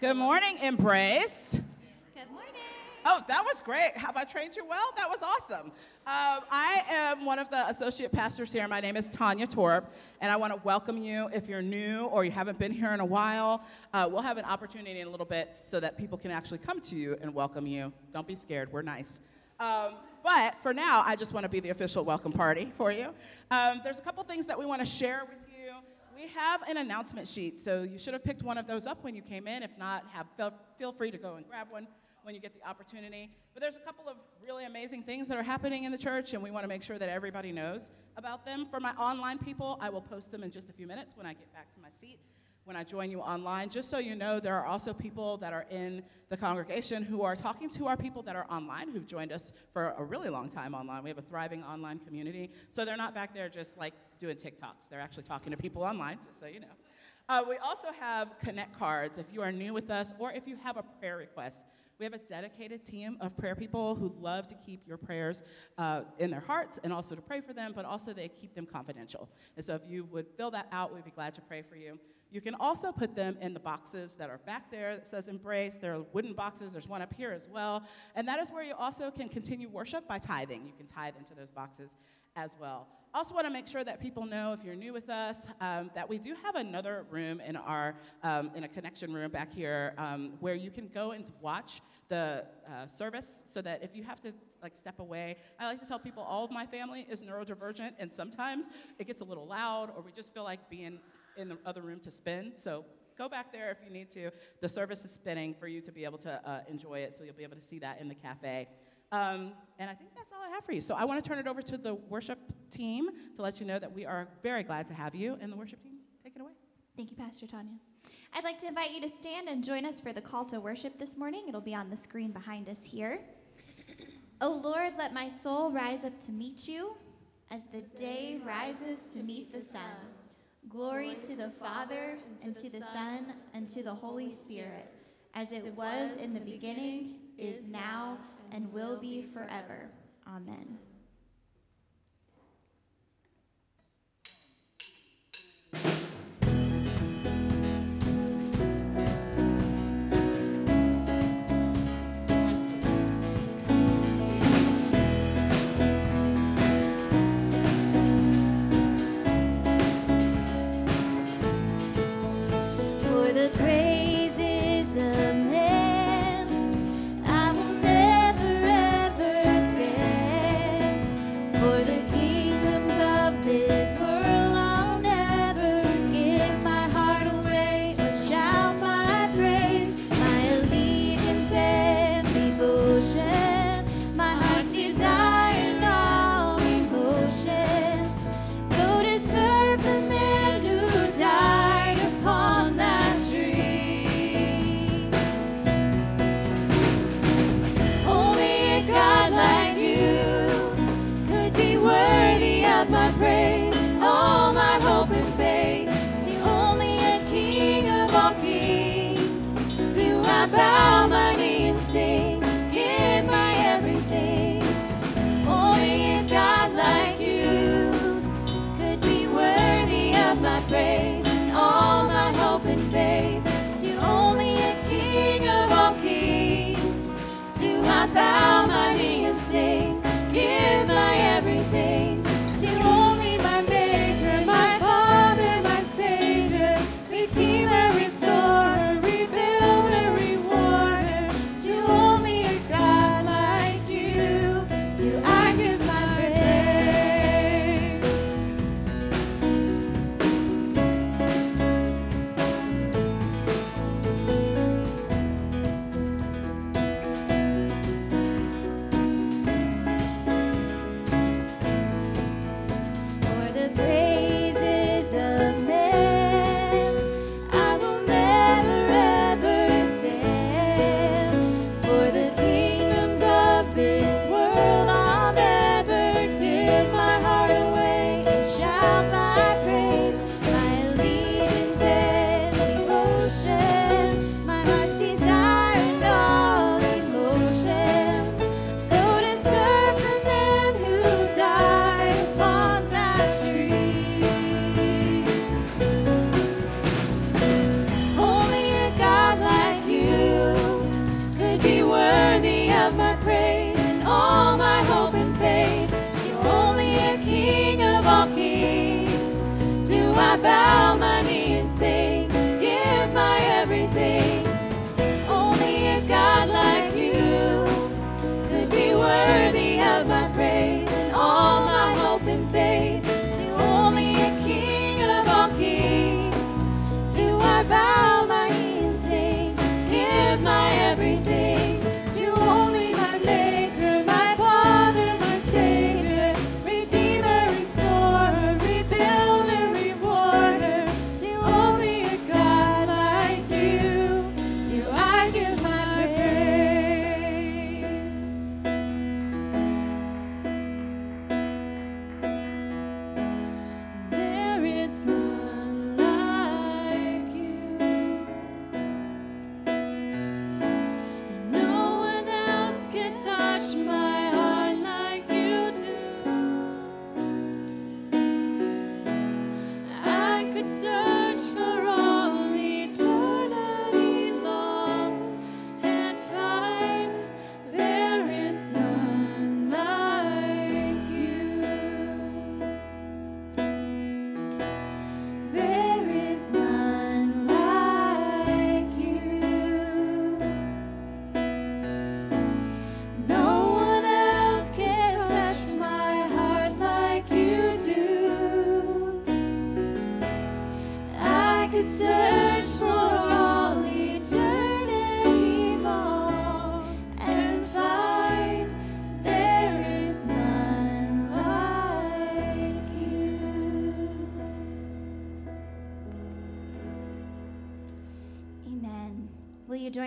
Good morning, Embrace. Good morning. Oh, that was great. Have I trained you well? That was awesome. Um, I am one of the associate pastors here. My name is Tanya Torp, and I want to welcome you. If you're new or you haven't been here in a while, uh, we'll have an opportunity in a little bit so that people can actually come to you and welcome you. Don't be scared, we're nice. Um, but for now, I just want to be the official welcome party for you. Um, there's a couple things that we want to share with you. We have an announcement sheet, so you should have picked one of those up when you came in. If not, have, feel, feel free to go and grab one when you get the opportunity. But there's a couple of really amazing things that are happening in the church, and we want to make sure that everybody knows about them. For my online people, I will post them in just a few minutes when I get back to my seat. When I join you online, just so you know, there are also people that are in the congregation who are talking to our people that are online, who've joined us for a really long time online. We have a thriving online community, so they're not back there just like doing TikToks. They're actually talking to people online, just so you know. Uh, we also have Connect cards if you are new with us or if you have a prayer request. We have a dedicated team of prayer people who love to keep your prayers uh, in their hearts and also to pray for them, but also they keep them confidential. And so if you would fill that out, we'd be glad to pray for you. You can also put them in the boxes that are back there that says embrace. There are wooden boxes, there's one up here as well. And that is where you also can continue worship by tithing. You can tithe into those boxes as well. Also, want to make sure that people know if you're new with us um, that we do have another room in our um, in a connection room back here um, where you can go and watch the uh, service. So that if you have to like step away, I like to tell people all of my family is neurodivergent, and sometimes it gets a little loud, or we just feel like being in the other room to spin. So go back there if you need to. The service is spinning for you to be able to uh, enjoy it, so you'll be able to see that in the cafe. Um, and I think that's all I have for you. So I want to turn it over to the worship team to let you know that we are very glad to have you. And the worship team, take it away. Thank you, Pastor Tanya. I'd like to invite you to stand and join us for the call to worship this morning. It'll be on the screen behind us here. oh Lord, let my soul rise up to meet you as the day rises to meet the sun. Glory to the Father, and to the Son, and to the Holy Spirit, as it was in the beginning, is now, and will be forever. Amen.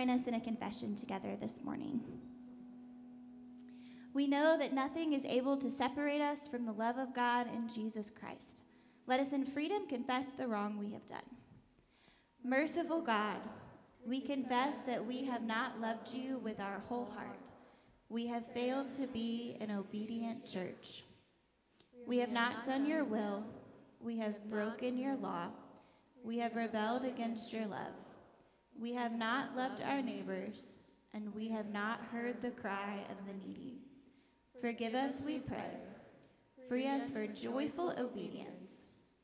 Join us in a confession together this morning? We know that nothing is able to separate us from the love of God in Jesus Christ. Let us in freedom confess the wrong we have done. Merciful God, we confess that we have not loved you with our whole heart. We have failed to be an obedient church. We have not done your will. We have broken your law. We have rebelled against your love. We have not loved our neighbors, and we have not heard the cry of the needy. Forgive us, we pray. Free us for joyful obedience.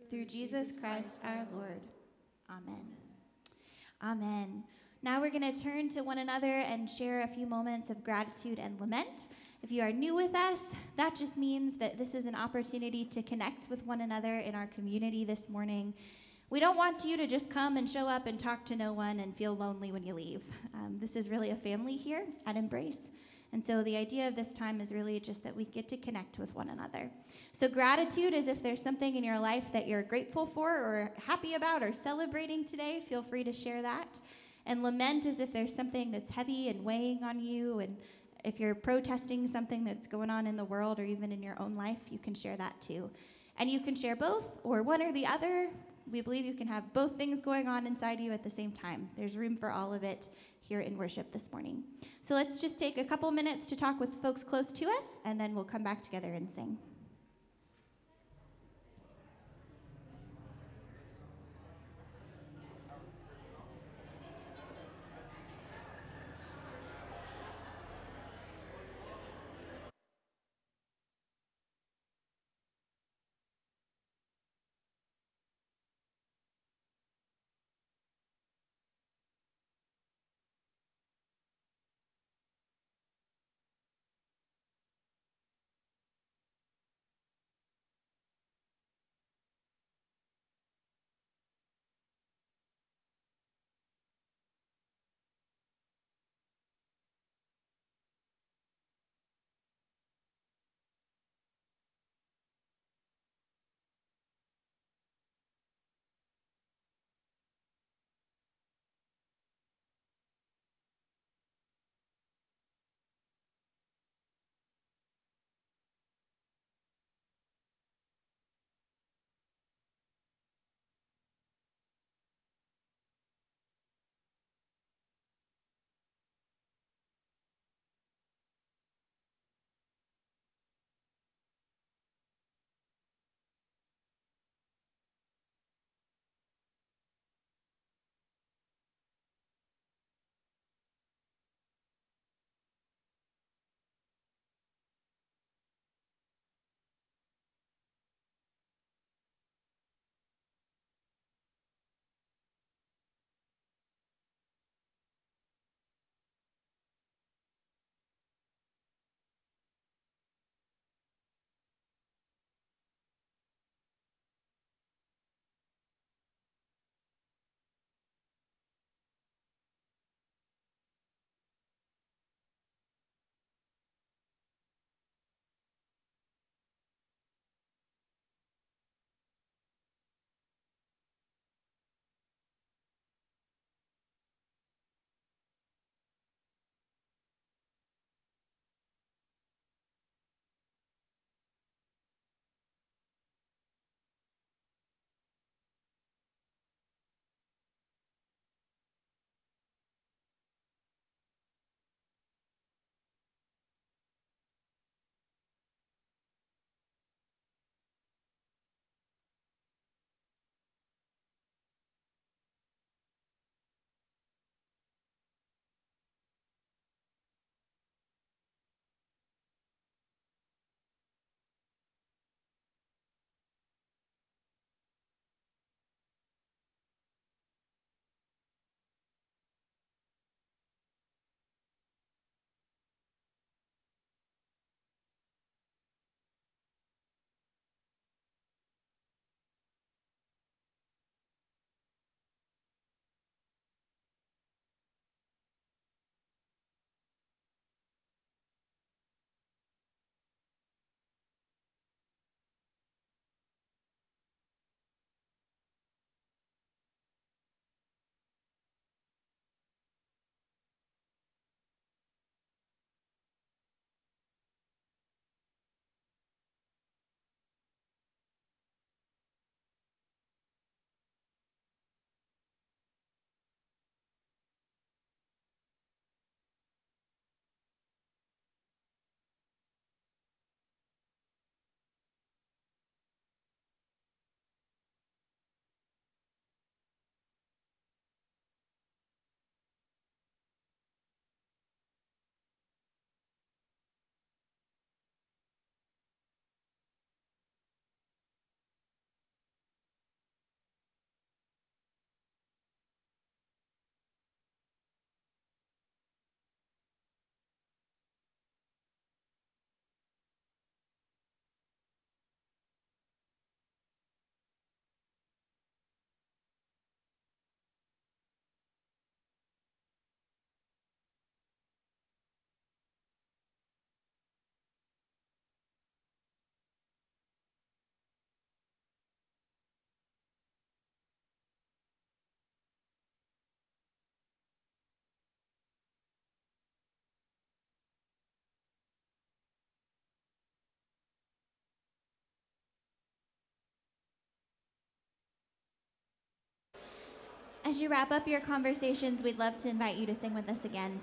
Through Jesus Christ our Lord. Amen. Amen. Now we're going to turn to one another and share a few moments of gratitude and lament. If you are new with us, that just means that this is an opportunity to connect with one another in our community this morning we don't want you to just come and show up and talk to no one and feel lonely when you leave. Um, this is really a family here at Embrace. And so the idea of this time is really just that we get to connect with one another. So gratitude is if there's something in your life that you're grateful for or happy about or celebrating today, feel free to share that. And lament is if there's something that's heavy and weighing on you and if you're protesting something that's going on in the world or even in your own life, you can share that too. And you can share both or one or the other we believe you can have both things going on inside you at the same time. There's room for all of it here in worship this morning. So let's just take a couple minutes to talk with folks close to us, and then we'll come back together and sing. As you wrap up your conversations, we'd love to invite you to sing with us again.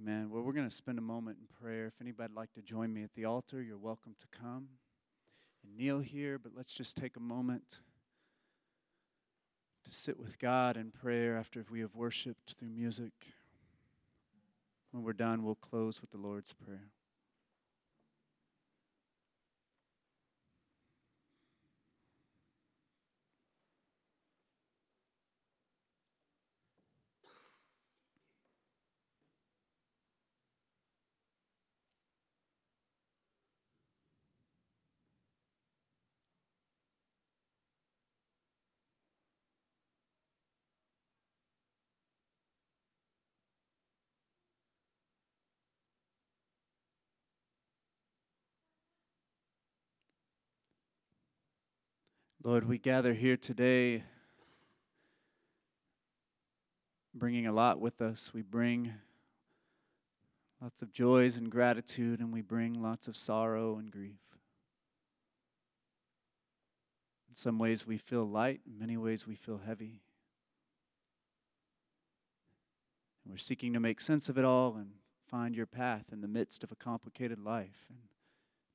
Amen. Well, we're going to spend a moment in prayer. If anybody'd like to join me at the altar, you're welcome to come and kneel here. But let's just take a moment to sit with God in prayer after we have worshiped through music. When we're done, we'll close with the Lord's Prayer. Lord, we gather here today bringing a lot with us. We bring lots of joys and gratitude, and we bring lots of sorrow and grief. In some ways, we feel light, in many ways, we feel heavy. And we're seeking to make sense of it all and find your path in the midst of a complicated life and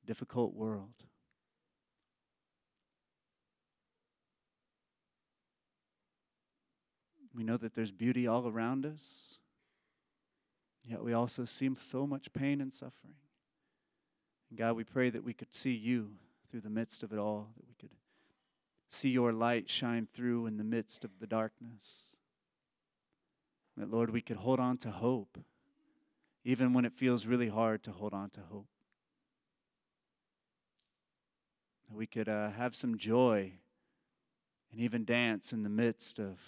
difficult world. We know that there's beauty all around us, yet we also see so much pain and suffering. And God, we pray that we could see you through the midst of it all, that we could see your light shine through in the midst of the darkness. That, Lord, we could hold on to hope, even when it feels really hard to hold on to hope. That we could uh, have some joy and even dance in the midst of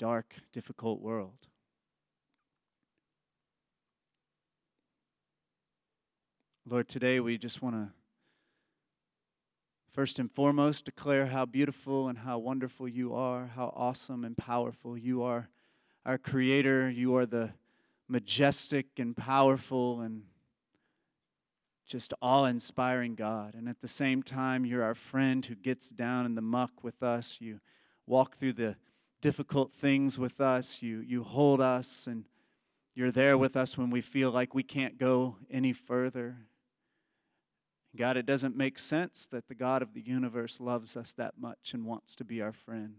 dark, difficult world. Lord, today we just want to first and foremost declare how beautiful and how wonderful you are, how awesome and powerful you are. Our Creator, you are the majestic and powerful and just awe inspiring God. And at the same time, you're our friend who gets down in the muck with us. You walk through the difficult things with us. You, you hold us, and you're there with us when we feel like we can't go any further. God, it doesn't make sense that the God of the universe loves us that much and wants to be our friend.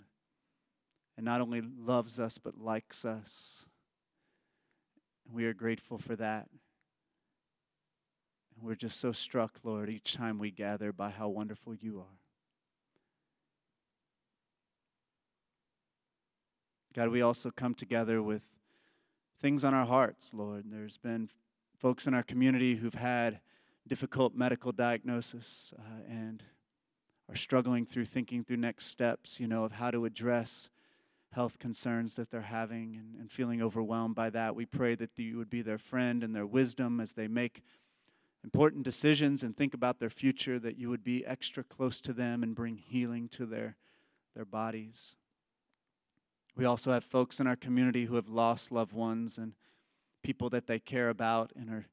And not only loves us, but likes us. And We are grateful for that. And we're just so struck, Lord, each time we gather by how wonderful you are. God, we also come together with things on our hearts, Lord. There's been folks in our community who've had difficult medical diagnosis uh, and are struggling through thinking through next steps, you know, of how to address health concerns that they're having and, and feeling overwhelmed by that. We pray that you would be their friend and their wisdom as they make important decisions and think about their future, that you would be extra close to them and bring healing to their, their bodies. We also have folks in our community who have lost loved ones and people that they care about and are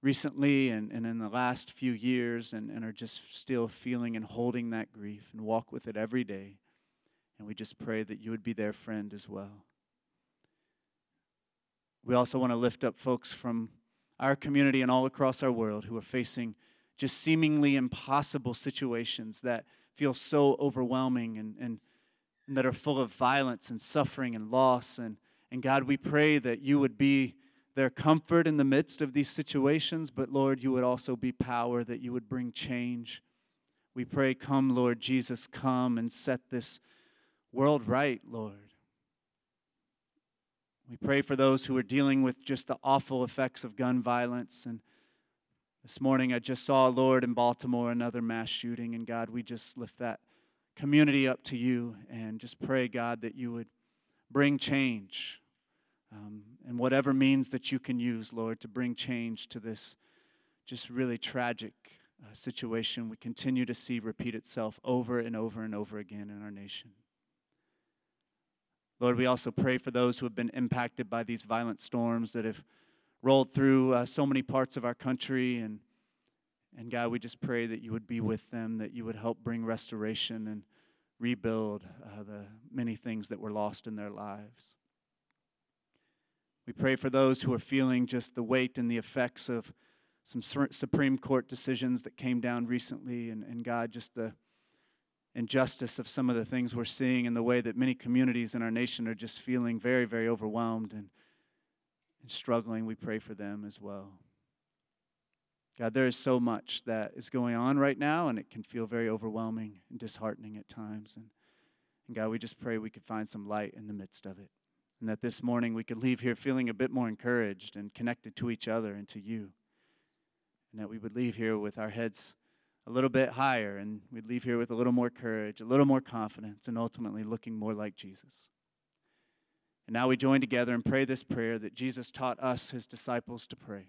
recently and, and in the last few years and, and are just still feeling and holding that grief and walk with it every day. And we just pray that you would be their friend as well. We also want to lift up folks from our community and all across our world who are facing just seemingly impossible situations that feel so overwhelming and, and, and that are full of violence and suffering and loss. And, and God, we pray that you would be their comfort in the midst of these situations, but Lord, you would also be power, that you would bring change. We pray, come, Lord Jesus, come and set this world right, Lord. We pray for those who are dealing with just the awful effects of gun violence. And this morning I just saw, Lord, in Baltimore, another mass shooting. And God, we just lift that community up to you and just pray, God, that you would bring change um, and whatever means that you can use, Lord, to bring change to this just really tragic uh, situation we continue to see repeat itself over and over and over again in our nation. Lord, we also pray for those who have been impacted by these violent storms that have rolled through uh, so many parts of our country. And, and God, we just pray that you would be with them, that you would help bring restoration and rebuild uh, the many things that were lost in their lives. We pray for those who are feeling just the weight and the effects of some Supreme Court decisions that came down recently, and, and God, just the injustice of some of the things we're seeing and the way that many communities in our nation are just feeling very, very overwhelmed and, and struggling. We pray for them as well. God, there is so much that is going on right now, and it can feel very overwhelming and disheartening at times. And, and God, we just pray we could find some light in the midst of it and that this morning we could leave here feeling a bit more encouraged and connected to each other and to you. And that we would leave here with our heads a little bit higher and we'd leave here with a little more courage, a little more confidence, and ultimately looking more like Jesus. And now we join together and pray this prayer that Jesus taught us, his disciples, to pray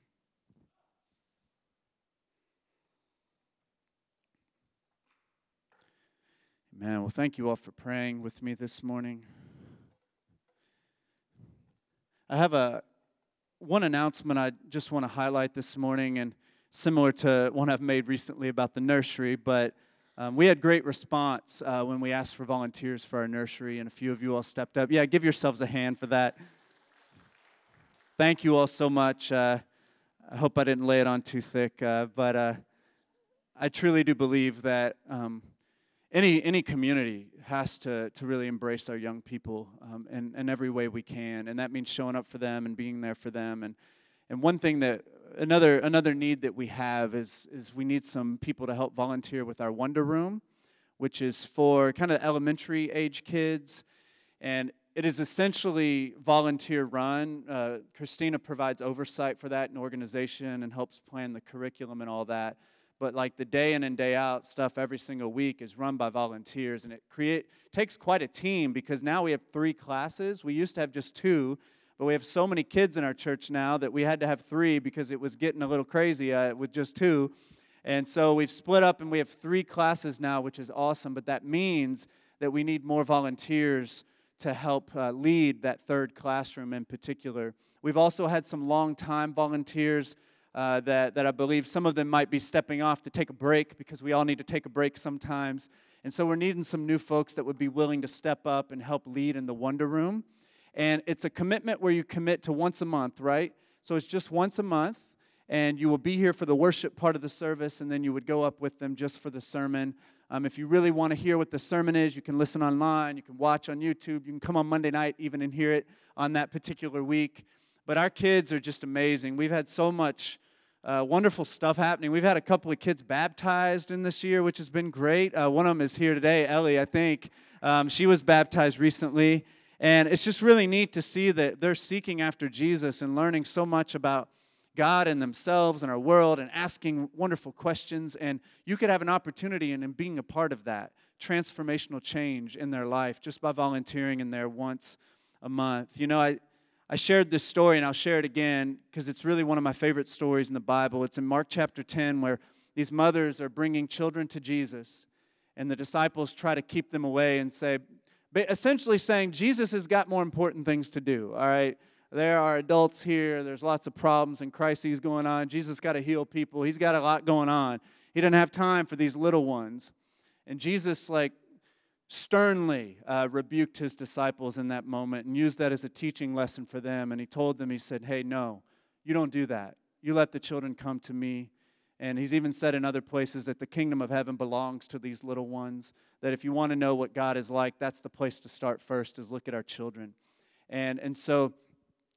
Amen. Well, thank you all for praying with me this morning. I have a one announcement I just want to highlight this morning, and similar to one I've made recently about the nursery, but Um, we had great response uh, when we asked for volunteers for our nursery, and a few of you all stepped up. Yeah, give yourselves a hand for that. Thank you all so much. Uh, I hope I didn't lay it on too thick, uh, but uh, I truly do believe that um, any, any community has to, to really embrace our young people um, in, in every way we can. And that means showing up for them and being there for them. And, and one thing that, another, another need that we have is, is we need some people to help volunteer with our Wonder Room, which is for kind of elementary age kids. And it is essentially volunteer run. Uh, Christina provides oversight for that and organization and helps plan the curriculum and all that but like the day in and day out stuff every single week is run by volunteers and it create takes quite a team because now we have three classes. We used to have just two but we have so many kids in our church now that we had to have three because it was getting a little crazy uh, with just two. And so we've split up and we have three classes now which is awesome but that means that we need more volunteers to help uh, lead that third classroom in particular. We've also had some long time volunteers uh, that, that I believe some of them might be stepping off to take a break because we all need to take a break sometimes. And so we're needing some new folks that would be willing to step up and help lead in the Wonder Room. And it's a commitment where you commit to once a month, right? So it's just once a month, and you will be here for the worship part of the service, and then you would go up with them just for the sermon. Um, if you really want to hear what the sermon is, you can listen online, you can watch on YouTube, you can come on Monday night even and hear it on that particular week. But our kids are just amazing. We've had so much uh, wonderful stuff happening. We've had a couple of kids baptized in this year, which has been great. Uh, one of them is here today, Ellie, I think. Um, she was baptized recently. And it's just really neat to see that they're seeking after Jesus and learning so much about God and themselves and our world and asking wonderful questions. And you could have an opportunity in, in being a part of that transformational change in their life just by volunteering in there once a month. You know, I, I shared this story and I'll share it again because it's really one of my favorite stories in the Bible. It's in Mark chapter 10 where these mothers are bringing children to Jesus and the disciples try to keep them away and say, essentially saying, Jesus has got more important things to do, all right? There are adults here, there's lots of problems and crises going on. Jesus got to heal people, he's got a lot going on. He doesn't have time for these little ones. And Jesus, like, sternly uh, rebuked his disciples in that moment and used that as a teaching lesson for them. And he told them, he said, Hey, no, you don't do that. You let the children come to me. And he's even said in other places that the kingdom of heaven belongs to these little ones. That if you want to know what God is like, that's the place to start first, is look at our children. And, and so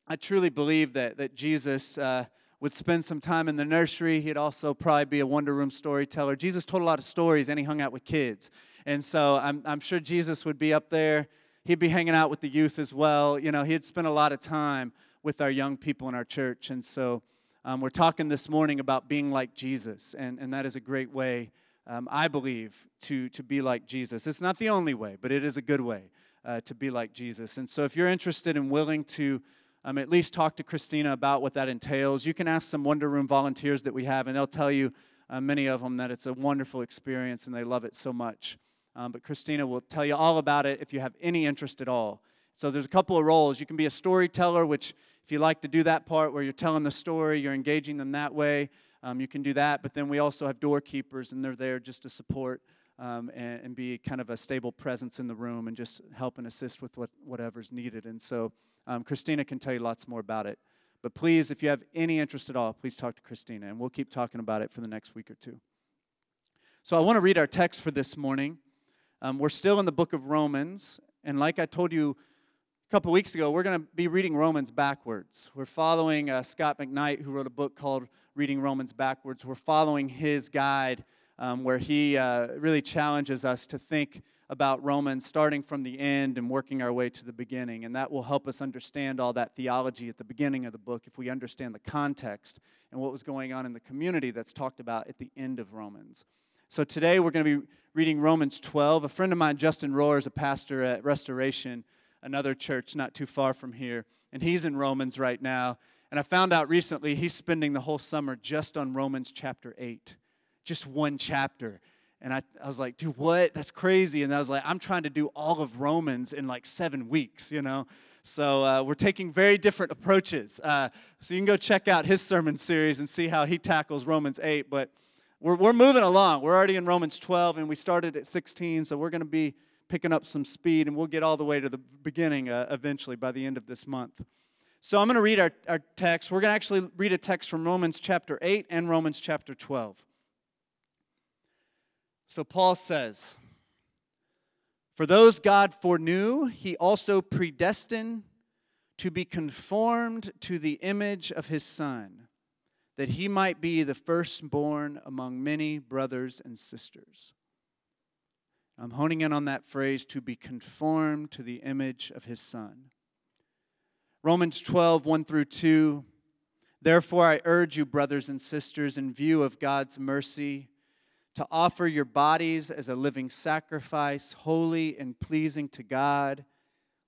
I truly believe that, that Jesus uh, would spend some time in the nursery. He'd also probably be a Wonder Room storyteller. Jesus told a lot of stories and he hung out with kids. And so I'm, I'm sure Jesus would be up there. He'd be hanging out with the youth as well. You know, he'd spend a lot of time with our young people in our church. And so um, we're talking this morning about being like Jesus, and, and that is a great way, um, I believe, to, to be like Jesus. It's not the only way, but it is a good way uh, to be like Jesus. And so if you're interested and willing to um, at least talk to Christina about what that entails, you can ask some Wonder Room volunteers that we have, and they'll tell you, uh, many of them, that it's a wonderful experience and they love it so much. Um, but Christina will tell you all about it if you have any interest at all. So there's a couple of roles. You can be a storyteller, which if you like to do that part where you're telling the story, you're engaging them that way, um, you can do that. But then we also have doorkeepers, and they're there just to support um, and, and, be kind of a stable presence in the room and just help and assist with what, whatever's needed. And so um, Christina can tell you lots more about it. But please, if you have any interest at all, please talk to Christina, and we'll keep talking about it for the next week or two. So I want to read our text for this morning. Um, we're still in the book of Romans, and like I told you a couple weeks ago, we're going to be reading Romans backwards. We're following uh, Scot McKnight, who wrote a book called Reading Romans Backwards. We're following his guide um, where he uh, really challenges us to think about Romans starting from the end and working our way to the beginning. And that will help us understand all that theology at the beginning of the book if we understand the context and what was going on in the community that's talked about at the end of Romans. So today we're going to be reading Romans 12. A friend of mine, Justin Rohr, is a pastor at Restoration, another church not too far from here, and he's in Romans right now. And I found out recently he's spending the whole summer just on Romans chapter 8, just one chapter. And I, I was like, dude, what? That's crazy. And I was like, I'm trying to do all of Romans in like seven weeks, you know? So uh, we're taking very different approaches. Uh, so you can go check out his sermon series and see how he tackles Romans 8. But we're, we're moving along. We're already in Romans 12, and we started at 16, so we're going to be picking up some speed, and we'll get all the way to the beginning uh, eventually by the end of this month. So I'm going to read our, our text. We're going to actually read a text from Romans chapter 8 and Romans chapter 12. So Paul says, For those God foreknew, he also predestined to be conformed to the image of his Son, that he might be the firstborn among many brothers and sisters. I'm honing in on that phrase to be conformed to the image of his Son. Romans 12, 1 through 2. Therefore, I urge you, brothers and sisters, in view of God's mercy, to offer your bodies as a living sacrifice, holy and pleasing to God.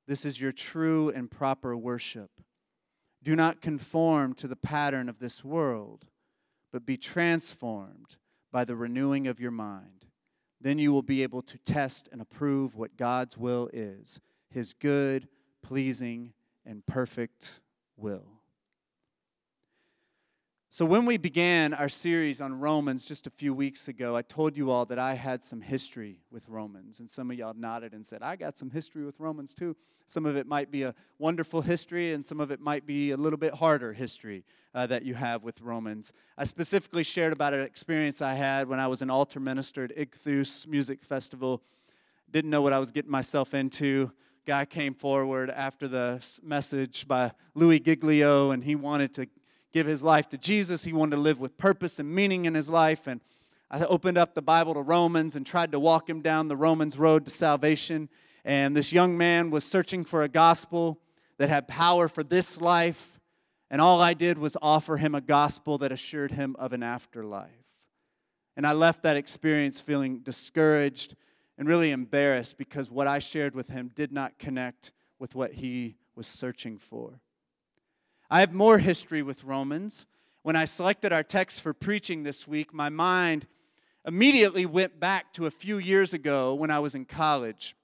This is your true and proper worship. Do not conform to the pattern of this world, but be transformed by the renewing of your mind. Then you will be able to test and approve what God's will is, his good, pleasing, and perfect will. So, when we began our series on Romans just a few weeks ago, I told you all that I had some history with Romans. And some of y'all nodded and said, I got some history with Romans too. Some of it might be a wonderful history, and some of it might be a little bit harder history uh, that you have with Romans. I specifically shared about an experience I had when I was an altar minister at Ichthus Music Festival. Didn't know what I was getting myself into guy came forward after the message by Louis Giglio, and he wanted to give his life to Jesus. He wanted to live with purpose and meaning in his life. And I opened up the Bible to Romans and tried to walk him down the Romans road to salvation. And this young man was searching for a gospel that had power for this life. And all I did was offer him a gospel that assured him of an afterlife. And I left that experience feeling discouraged and really embarrassed because what I shared with him did not connect with what he was searching for. I have more history with Romans. When I selected our text for preaching this week, my mind immediately went back to a few years ago when I was in college.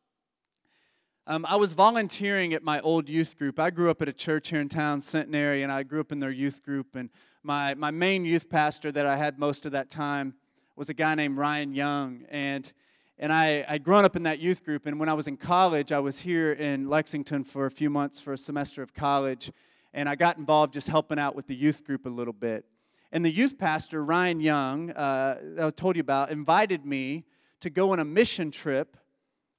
Um, I was volunteering at my old youth group. I grew up at a church here in town, Centenary, and I grew up in their youth group. And my, my main youth pastor that I had most of that time was a guy named Ryan Young. And and I, I'd grown up in that youth group. And when I was in college, I was here in Lexington for a few months for a semester of college. And I got involved just helping out with the youth group a little bit. And the youth pastor, Ryan Young, uh, I told you about, invited me to go on a mission trip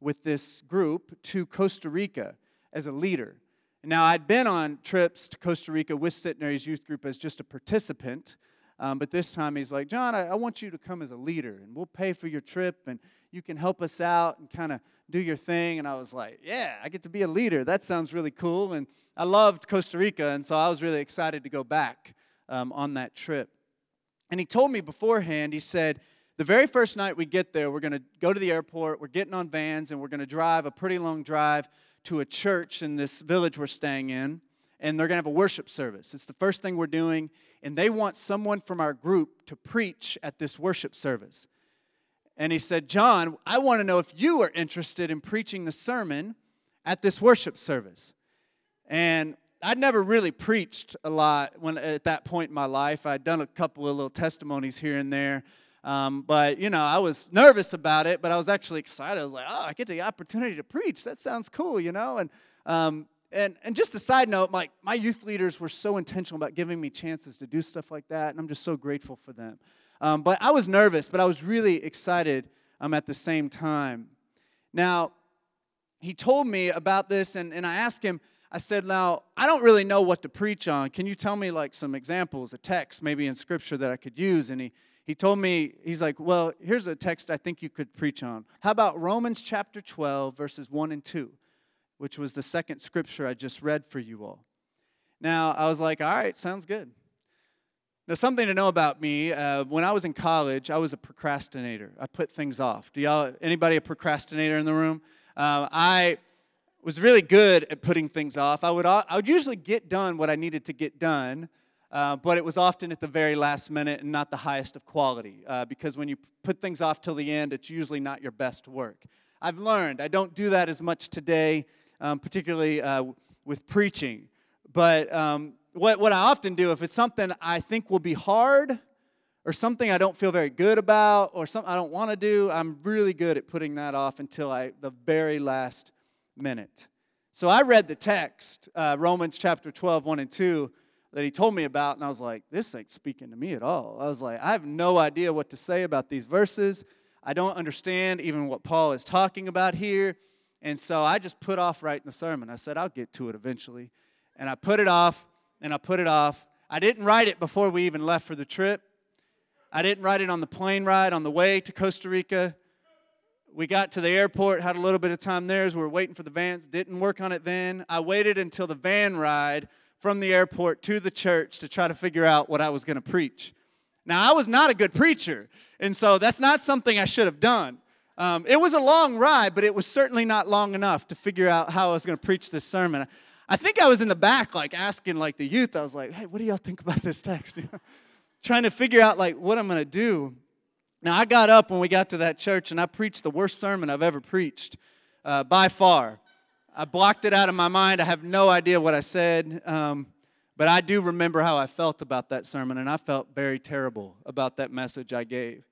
with this group to Costa Rica as a leader. Now, I'd been on trips to Costa Rica with Centenary's youth group as just a participant, um, but this time he's like, John, I, I, want you to come as a leader, and we'll pay for your trip, and you can help us out and kind of do your thing. And I was like, yeah, I get to be a leader. That sounds really cool. And I loved Costa Rica, and so I was really excited to go back um, on that trip. And he told me beforehand, he said, the very first night we get there, we're going to go to the airport, we're getting on vans, and we're going to drive a pretty long drive to a church in this village we're staying in, and they're going to have a worship service. It's the first thing we're doing, and they want someone from our group to preach at this worship service and he said, John, I want to know if you are interested in preaching the sermon at this worship service. And I'd never really preached a lot when at that point in my life. I'd done a couple of little testimonies here and there. Um, but, you know, I was nervous about it, but I was actually excited. I was like, oh, I get the opportunity to preach. That sounds cool, you know? And, um, and, and just a side note, my, my youth leaders were so intentional about giving me chances to do stuff like that, and I'm just so grateful for them. Um, but I was nervous, but I was really excited um, at the same time. Now, he told me about this, and, and I asked him, I said, Now, I don't really know what to preach on. Can you tell me like some examples, a text maybe in scripture that I could use? And he, he told me, he's like, Well, here's a text I think you could preach on. How about Romans chapter 12, verses 1 and 2, which was the second scripture I just read for you all. Now, I was like, All right, sounds good. Now, something to know about me: uh, when I was in college, I was a procrastinator. I put things off. Do y'all, anybody, a procrastinator in the room? Uh, I was really good at putting things off. I would, I would usually get done what I needed to get done, uh, but it was often at the very last minute and not the highest of quality. Uh, because when you put things off till the end, it's usually not your best work. I've learned I don't do that as much today, um, particularly uh, with preaching. But um, what, what I often do, if it's something I think will be hard or something I don't feel very good about or something I don't want to do, I'm really good at putting that off until I the very last minute. So I read the text, uh, Romans chapter 12, 1 and 2, that he told me about, and I was like, this ain't speaking to me at all. I was like, I have no idea what to say about these verses. I don't understand even what Paul is talking about here. And so I just put off writing the sermon. I said, I'll get to it eventually. And I put it off, and I put it off. I didn't write it before we even left for the trip. I didn't write it on the plane ride on the way to Costa Rica. We got to the airport, had a little bit of time there as we were waiting for the vans. Didn't work on it then. I waited until the van ride from the airport to the church to try to figure out what I was going to preach. Now, I was not a good preacher, and so that's not something I should have done. Um, it was a long ride, but it was certainly not long enough to figure out how I was going to preach this sermon. I think I was in the back, like asking like the youth. I was like, "Hey, what do y'all think about this text?" trying to figure out like what I'm to do. Now I got up when we got to that church and I preached the worst sermon I've ever preached uh, by far. I blocked it out of my mind. I have no idea what I said, um, but I do remember how I felt about that sermon, and I felt very terrible about that message I gave.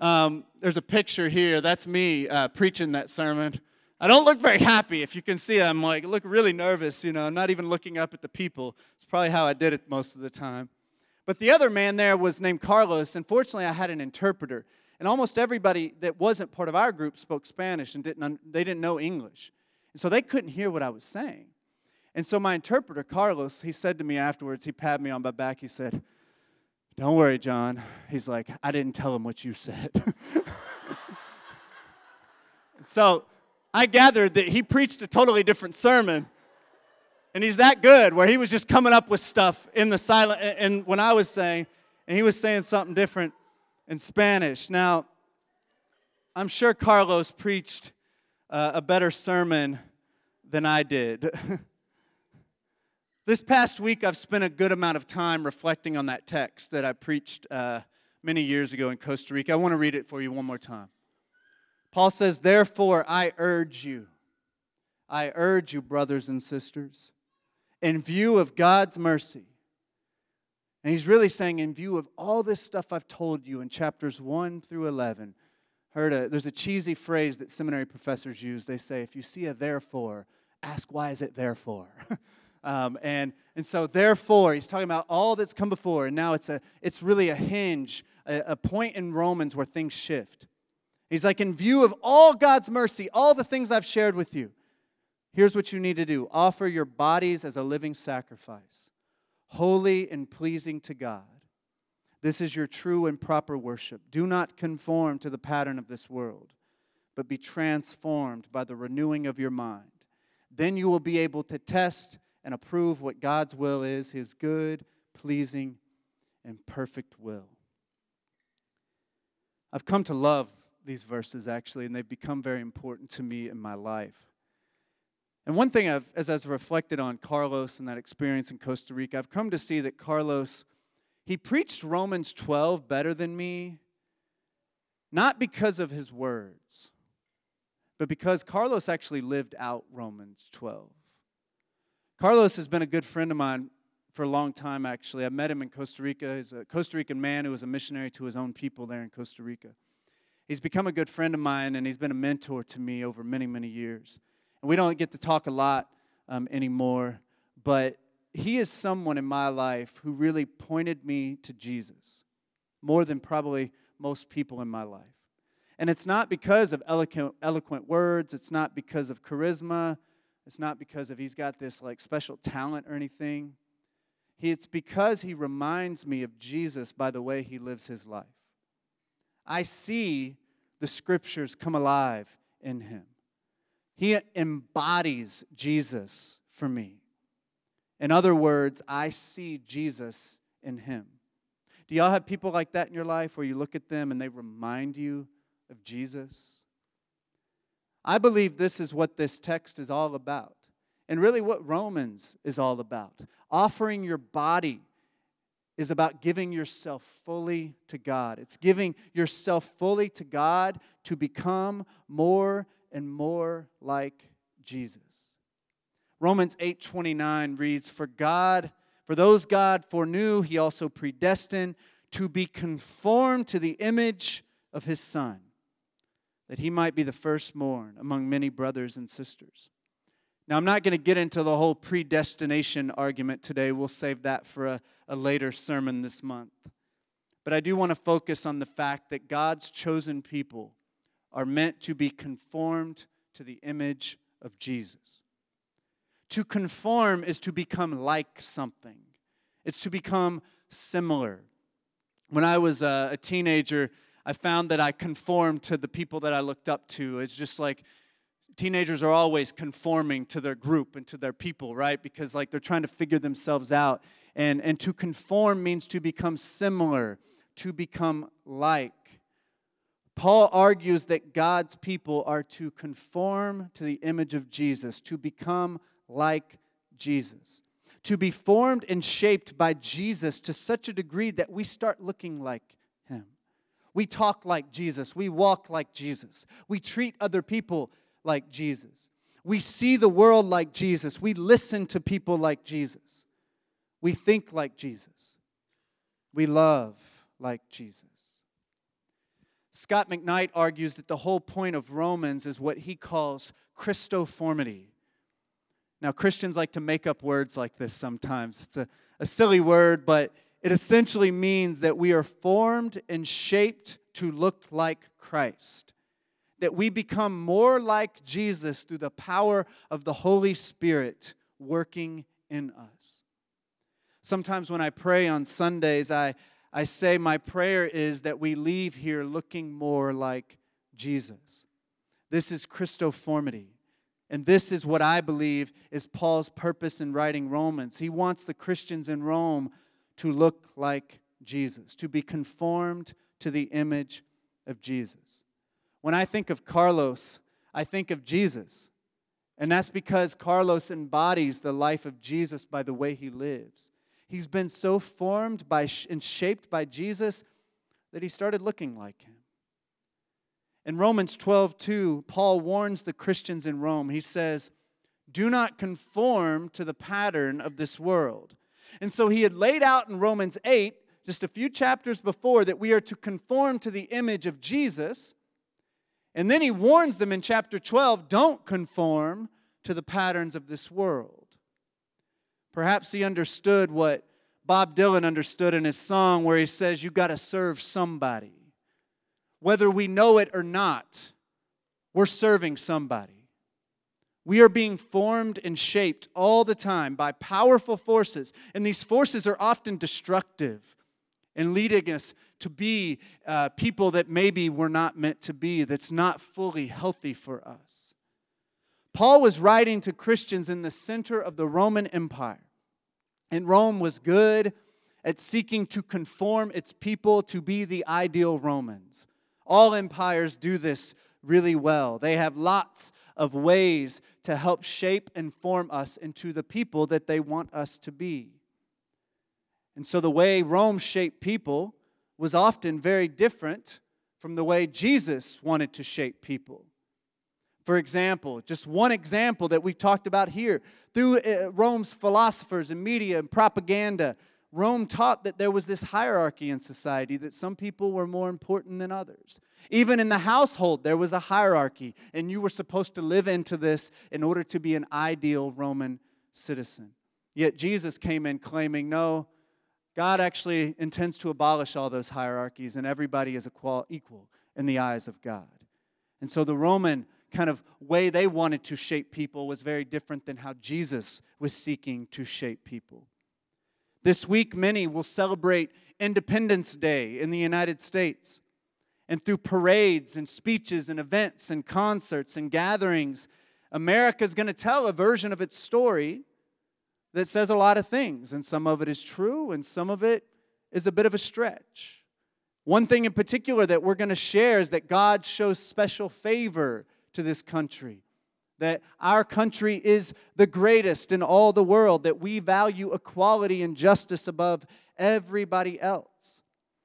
Um, there's a picture here. That's me uh, preaching that sermon. I don't look very happy. If you can see, I'm like look really nervous. You know, I'm not even looking up at the people. It's probably how I did it most of the time. But the other man there was named Carlos. Unfortunately, I had an interpreter. And almost everybody that wasn't part of our group spoke Spanish and didn't, they didn't know English. And so they couldn't hear what I was saying. And so my interpreter, Carlos, he said to me afterwards, he patted me on my back, he said, Don't worry, John. He's like, I didn't tell him what you said. so I gathered that he preached a totally different sermon and he's that good where he was just coming up with stuff in the silent and when I was saying, and he was saying something different in Spanish. Now, I'm sure Carlos preached uh, a better sermon than I did. this past week, I've spent a good amount of time reflecting on that text that I preached uh, many years ago in Costa Rica. I want to read it for you one more time. Paul says, Therefore, I urge you, I urge you, brothers and sisters in view of God's mercy. And he's really saying, in view of all this stuff I've told you in chapters 1 through 11, heard a, there's a cheesy phrase that seminary professors use. They say, if you see a therefore, ask why is it therefore? um, and, and so, therefore, he's talking about all that's come before, and now it's, a, it's really a hinge, a, a point in Romans where things shift. He's like, in view of all God's mercy, all the things I've shared with you, Here's what you need to do offer your bodies as a living sacrifice, holy and pleasing to God. This is your true and proper worship. Do not conform to the pattern of this world, but be transformed by the renewing of your mind. Then you will be able to test and approve what God's will is, his good, pleasing, and perfect will. I've come to love these verses actually, and they've become very important to me in my life. And one thing, I've, as I've reflected on Carlos and that experience in Costa Rica, I've come to see that Carlos, he preached Romans 12 better than me, not because of his words, but because Carlos actually lived out Romans 12. Carlos has been a good friend of mine for a long time, actually. I met him in Costa Rica. He's a Costa Rican man who was a missionary to his own people there in Costa Rica. He's become a good friend of mine, and he's been a mentor to me over many, many years. And we don't get to talk a lot um, anymore, but he is someone in my life who really pointed me to Jesus more than probably most people in my life. And it's not because of eloquent, eloquent words, it's not because of charisma, it's not because of he's got this like special talent or anything. He, it's because he reminds me of Jesus by the way he lives his life. I see the scriptures come alive in him. He embodies Jesus for me. In other words, I see Jesus in him. Do y'all have people like that in your life where you look at them and they remind you of Jesus? I believe this is what this text is all about. And really, what Romans is all about. Offering your body is about giving yourself fully to God. It's giving yourself fully to God to become more and more like Jesus. Romans 8:29 reads, "For God, for those God foreknew, he also predestined to be conformed to the image of his Son, that he might be the firstborn among many brothers and sisters. Now, I'm not going to get into the whole predestination argument today. We'll save that for a, a later sermon this month. But I do want to focus on the fact that God's chosen people are meant to be conformed to the image of Jesus. To conform is to become like something, it's to become similar. When I was a, a teenager, I found that I conformed to the people that I looked up to. It's just like teenagers are always conforming to their group and to their people, right? Because like they're trying to figure themselves out. And, and to conform means to become similar, to become like. Paul argues that God's people are to conform to the image of Jesus, to become like Jesus, to be formed and shaped by Jesus to such a degree that we start looking like him. We talk like Jesus, we walk like Jesus, we treat other people like Jesus, we see the world like Jesus, we listen to people like Jesus, we think like Jesus, we love like Jesus. Scot McKnight argues that the whole point of Romans is what he calls Christoformity. Now, Christians like to make up words like this sometimes. It's a, a silly word, but it essentially means that we are formed and shaped to look like Christ. That we become more like Jesus through the power of the Holy Spirit working in us. Sometimes when I pray on Sundays, I, I say my prayer is that we leave here looking more like Jesus. This is Christoformity. And this is what I believe is Paul's purpose in writing Romans. He wants the Christians in Rome to look like Jesus, to be conformed to the image of Jesus. When I think of Carlos, I think of Jesus. And that's because Carlos embodies the life of Jesus by the way he lives. He's been so formed by and shaped by Jesus that he started looking like him. In Romans 12, 2, Paul warns the Christians in Rome. He says, Do not conform to the pattern of this world. And so he had laid out in Romans 8, just a few chapters before, that we are to conform to the image of Jesus. And then he warns them in chapter 12 don't conform to the patterns of this world. Perhaps he understood what Bob Dylan understood in his song, where he says, You got to serve somebody. Whether we know it or not, we're serving somebody. We are being formed and shaped all the time by powerful forces, and these forces are often destructive and leading us to be uh, people that maybe we're not meant to be, that's not fully healthy for us. Paul was writing to Christians in the center of the Roman Empire. And Rome was good at seeking to conform its people to be the ideal Romans. All empires do this really well. They have lots of ways to help shape and form us into the people that they want us to be. And so the way Rome shaped people was often very different from the way Jesus wanted to shape people. For example, just one example that we've talked about here, through uh, Rome's philosophers and media and propaganda, Rome taught that there was this hierarchy in society, that some people were more important than others. Even in the household, there was a hierarchy, and you were supposed to live into this in order to be an ideal Roman citizen. Yet Jesus came in claiming, no, God actually intends to abolish all those hierarchies, and everybody is equal in the eyes of God. And so the Roman kind of way they wanted to shape people was very different than how Jesus was seeking to shape people. This week, many will celebrate Independence Day in the United States. And through parades and speeches and events and concerts and gatherings, America is going to tell a version of its story that says a lot of things. And some of it is true, and some of it is a bit of a stretch. One thing in particular that we're going to share is that God shows special favor to this country that our country is the greatest in all the world, that we value equality and justice above everybody else.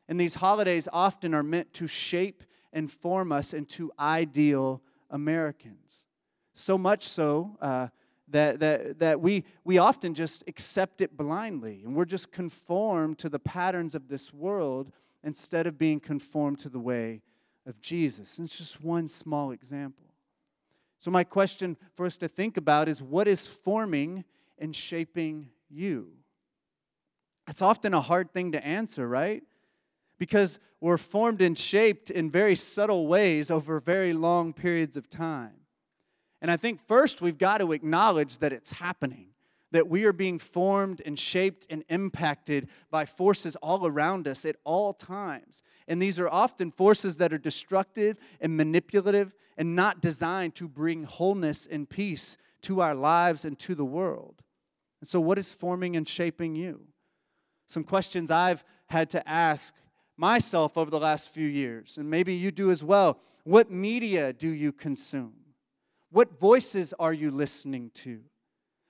And these holidays often are meant to shape and form us into ideal Americans. So much so uh, that, that, that we, we often just accept it blindly and we're just conformed to the patterns of this world instead of being conformed to the way of Jesus. And it's just one small example. So, my question for us to think about is what is forming and shaping you? It's often a hard thing to answer, right? Because we're formed and shaped in very subtle ways over very long periods of time. And I think first we've got to acknowledge that it's happening, that we are being formed and shaped and impacted by forces all around us at all times. And these are often forces that are destructive and manipulative and not designed to bring wholeness and peace to our lives and to the world. And so, what is forming and shaping you? Some questions I've had to ask myself over the last few years, and maybe you do as well. What media do you consume? What voices are you listening to?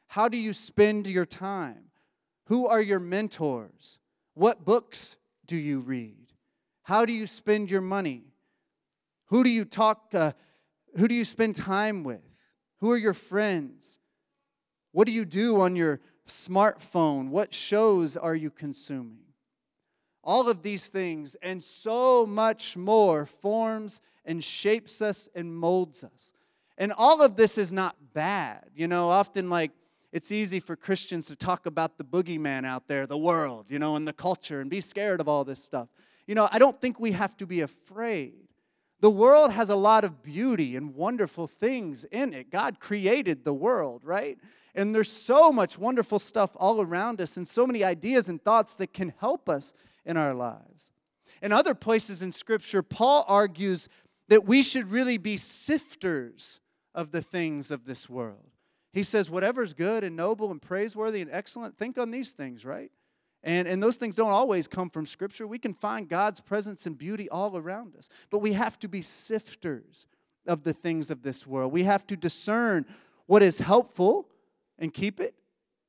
How do you spend your time? Who are your mentors? What books do you read? How do you spend your money? Who do you talk uh, who do you spend time with? Who are your friends? What do you do on your smartphone? What shows are you consuming? All of these things and so much more forms and shapes us and molds us. And all of this is not bad. You know, often like it's easy for Christians to talk about the boogeyman out there, the world, you know, and the culture and be scared of all this stuff. You know, I don't think we have to be afraid. The world has a lot of beauty and wonderful things in it. God created the world, right? And there's so much wonderful stuff all around us and so many ideas and thoughts that can help us in our lives. In other places in Scripture, Paul argues that we should really be sifters of the things of this world. He says, whatever's good and noble and praiseworthy and excellent, think on these things, right? And, and those things don't always come from Scripture. We can find God's presence and beauty all around us. But we have to be sifters of the things of this world. We have to discern what is helpful and keep it,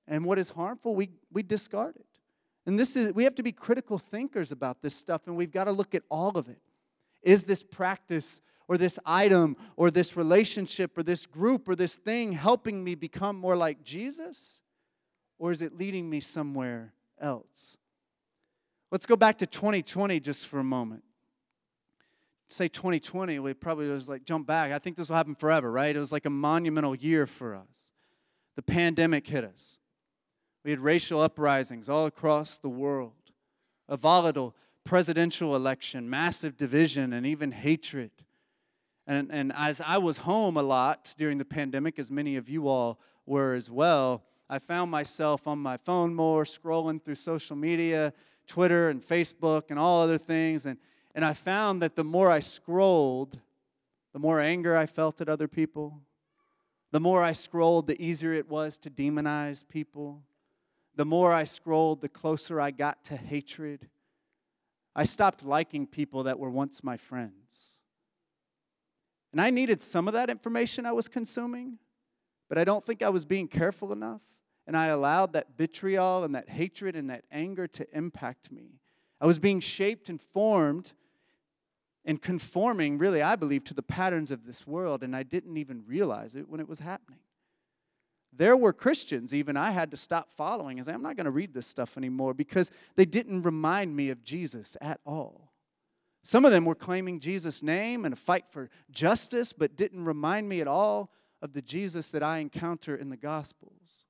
and what is harmful, we, we discard it. And this is we have to be critical thinkers about this stuff, and we've got to look at all of it. Is this practice or this item or this relationship or this group or this thing helping me become more like Jesus? Or is it leading me somewhere else? Let's go back to 2020 just for a moment. Say 2020, we probably was like jump back. I think this will happen forever, right? It was like a monumental year for us. The pandemic hit us. We had racial uprisings all across the world, a volatile presidential election, massive division, and even hatred. And, and as I was home a lot during the pandemic, as many of you all were as well, I found myself on my phone more, scrolling through social media, Twitter and Facebook and all other things. And, and I found that the more I scrolled, the more anger I felt at other people. The more I scrolled, the easier it was to demonize people. The more I scrolled, the closer I got to hatred. I stopped liking people that were once my friends. And I needed some of that information I was consuming, but I don't think I was being careful enough. And I allowed that vitriol and that hatred and that anger to impact me. I was being shaped and formed and conforming, really, I believe, to the patterns of this world, and I didn't even realize it when it was happening. There were Christians, even I had to stop following and say, I'm not going to read this stuff anymore because they didn't remind me of Jesus at all. Some of them were claiming Jesus' name and a fight for justice, but didn't remind me at all of the Jesus that I encounter in the Gospels.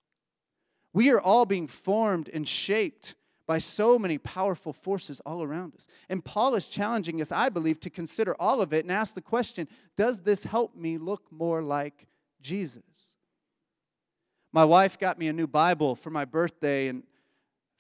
We are all being formed and shaped by so many powerful forces all around us. And Paul is challenging us, I believe, to consider all of it and ask the question Does this help me look more like Jesus? My wife got me a new Bible for my birthday, and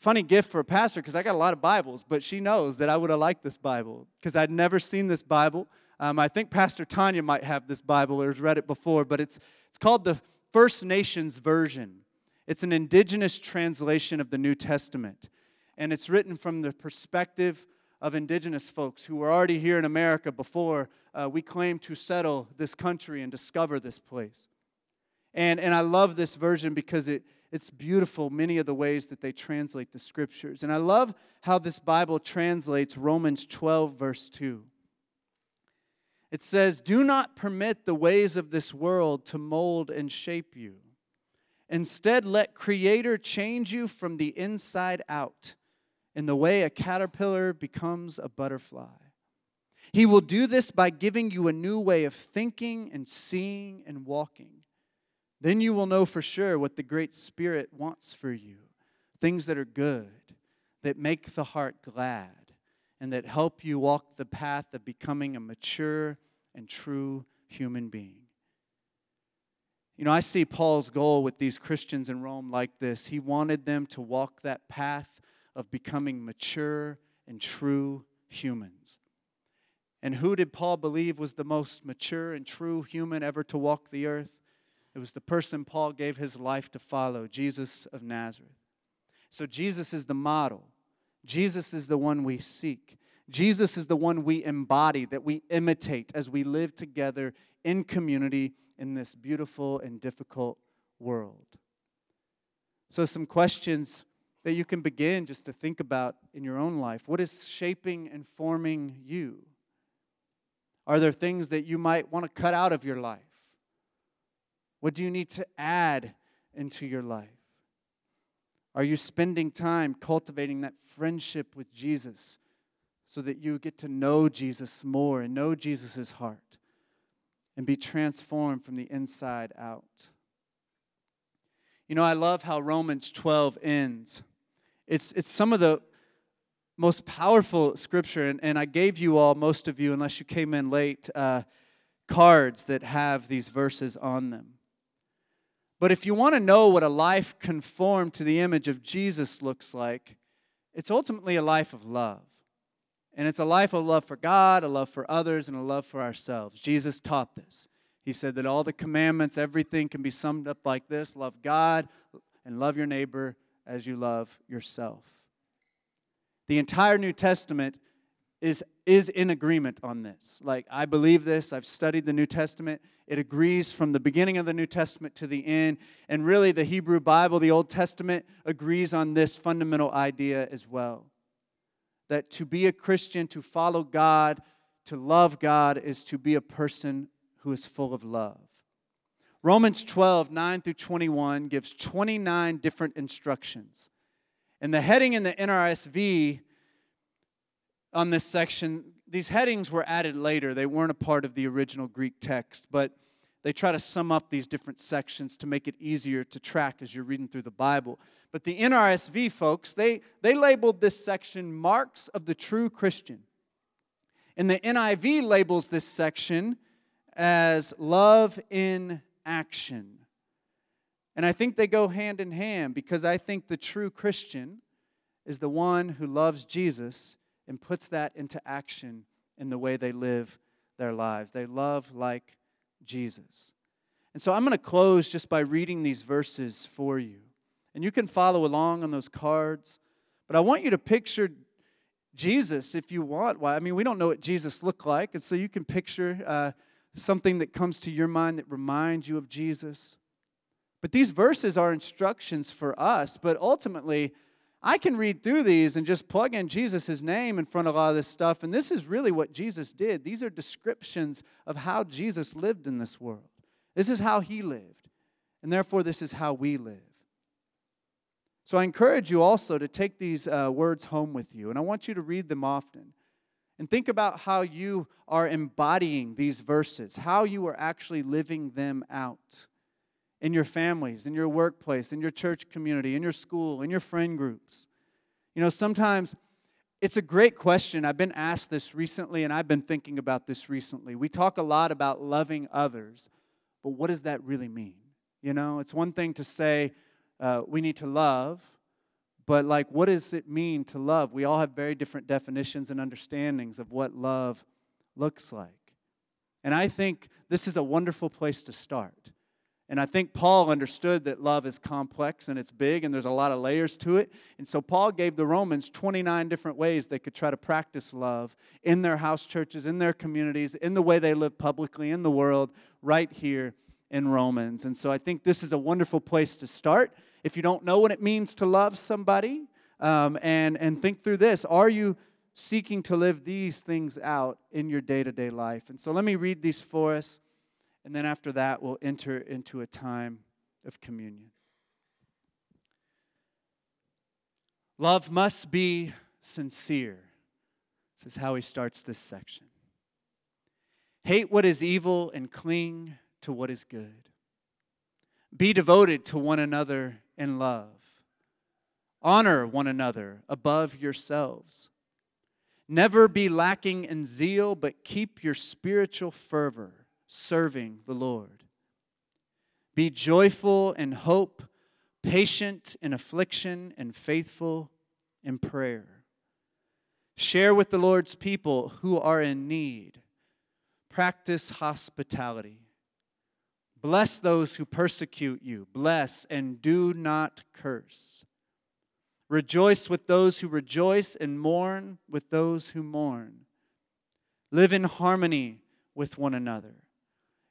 Funny gift for a pastor because I got a lot of Bibles, but she knows that I would have liked this Bible because I'd never seen this Bible. Um, I think Pastor Tanya might have this Bible or has read it before, but it's, it's called the First Nations Version. It's an indigenous translation of the New Testament, and it's written from the perspective of indigenous folks who were already here in America before uh, we claimed to settle this country and discover this place. And, and I love this version because it, it's beautiful, many of the ways that they translate the scriptures. And I love how this Bible translates Romans 12, verse 2. It says, Do not permit the ways of this world to mold and shape you. Instead, let Creator change you from the inside out in the way a caterpillar becomes a butterfly. He will do this by giving you a new way of thinking and seeing and walking. Then you will know for sure what the great Spirit wants for you things that are good, that make the heart glad, and that help you walk the path of becoming a mature and true human being. You know, I see Paul's goal with these Christians in Rome like this. He wanted them to walk that path of becoming mature and true humans. And who did Paul believe was the most mature and true human ever to walk the earth? It was the person Paul gave his life to follow, Jesus of Nazareth. So Jesus is the model. Jesus is the one we seek. Jesus is the one we embody, that we imitate as we live together in community in this beautiful and difficult world. So, some questions that you can begin just to think about in your own life. What is shaping and forming you? Are there things that you might want to cut out of your life? What do you need to add into your life? Are you spending time cultivating that friendship with Jesus so that you get to know Jesus more and know Jesus' heart and be transformed from the inside out? You know, I love how Romans 12 ends. It's, it's some of the most powerful scripture, and, and I gave you all, most of you, unless you came in late, uh, cards that have these verses on them. But if you want to know what a life conformed to the image of Jesus looks like, it's ultimately a life of love. And it's a life of love for God, a love for others, and a love for ourselves. Jesus taught this. He said that all the commandments, everything can be summed up like this love God and love your neighbor as you love yourself. The entire New Testament is, is in agreement on this. Like, I believe this. I've studied the New Testament. It agrees from the beginning of the New Testament to the end. And really, the Hebrew Bible, the Old Testament, agrees on this fundamental idea as well. That to be a Christian, to follow God, to love God, is to be a person who is full of love. Romans 12, 9 through 21 gives 29 different instructions. And the heading in the NRSV on this section, these headings were added later. They weren't a part of the original Greek text, but they try to sum up these different sections to make it easier to track as you're reading through the Bible. But the NRSV folks, they, they labeled this section Marks of the True Christian. And the NIV labels this section as Love in action. And I think they go hand in hand because I think the true Christian is the one who loves Jesus and puts that into action in the way they live their lives. They love like Jesus. And so I'm going to close just by reading these verses for you. And you can follow along on those cards. But I want you to picture Jesus if you want. Why? I mean, we don't know what Jesus looked like. And so you can picture. Uh, something that comes to your mind that reminds you of Jesus. But these verses are instructions for us, but ultimately, I can read through these and just plug in Jesus' name in front of a lot of this stuff, and this is really what Jesus did. These are descriptions of how Jesus lived in this world. This is how he lived, and therefore, this is how we live. So I encourage you also to take these uh, words home with you, and I want you to read them often. And think about how you are embodying these verses, how you are actually living them out in your families, in your workplace, in your church community, in your school, in your friend groups. You know, sometimes it's a great question. I've been asked this recently, and I've been thinking about this recently. We talk a lot about loving others, but what does that really mean? You know, it's one thing to say uh, we need to love, but, like, what does it mean to love? We all have very different definitions and understandings of what love looks like. And I think this is a wonderful place to start. And I think Paul understood that love is complex and it's big and there's a lot of layers to it. And so Paul gave the Romans 29 different ways they could try to practice love in their house churches, in their communities, in the way they live publicly in the world, right here in Romans. And so I think this is a wonderful place to start if you don't know what it means to love somebody, um, and, and think through this. Are you seeking to live these things out in your day to day life? And so let me read these for us, and then after that, we'll enter into a time of communion. Love must be sincere. This is how he starts this section. Hate what is evil and cling to what is good. Be devoted to one another in love. Honor one another above yourselves. Never be lacking in zeal, but keep your spiritual fervor serving the Lord. Be joyful in hope, patient in affliction, and faithful in prayer. Share with the Lord's people who are in need. Practice hospitality. Bless those who persecute you. Bless and do not curse. Rejoice with those who rejoice and mourn with those who mourn. Live in harmony with one another.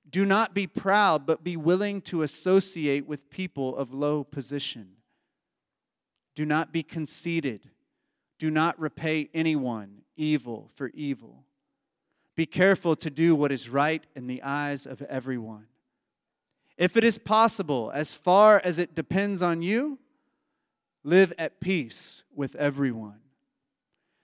Do not be proud, but be willing to associate with people of low position. Do not be conceited. Do not repay anyone evil for evil. Be careful to do what is right in the eyes of everyone. If it is possible, as far as it depends on you, live at peace with everyone.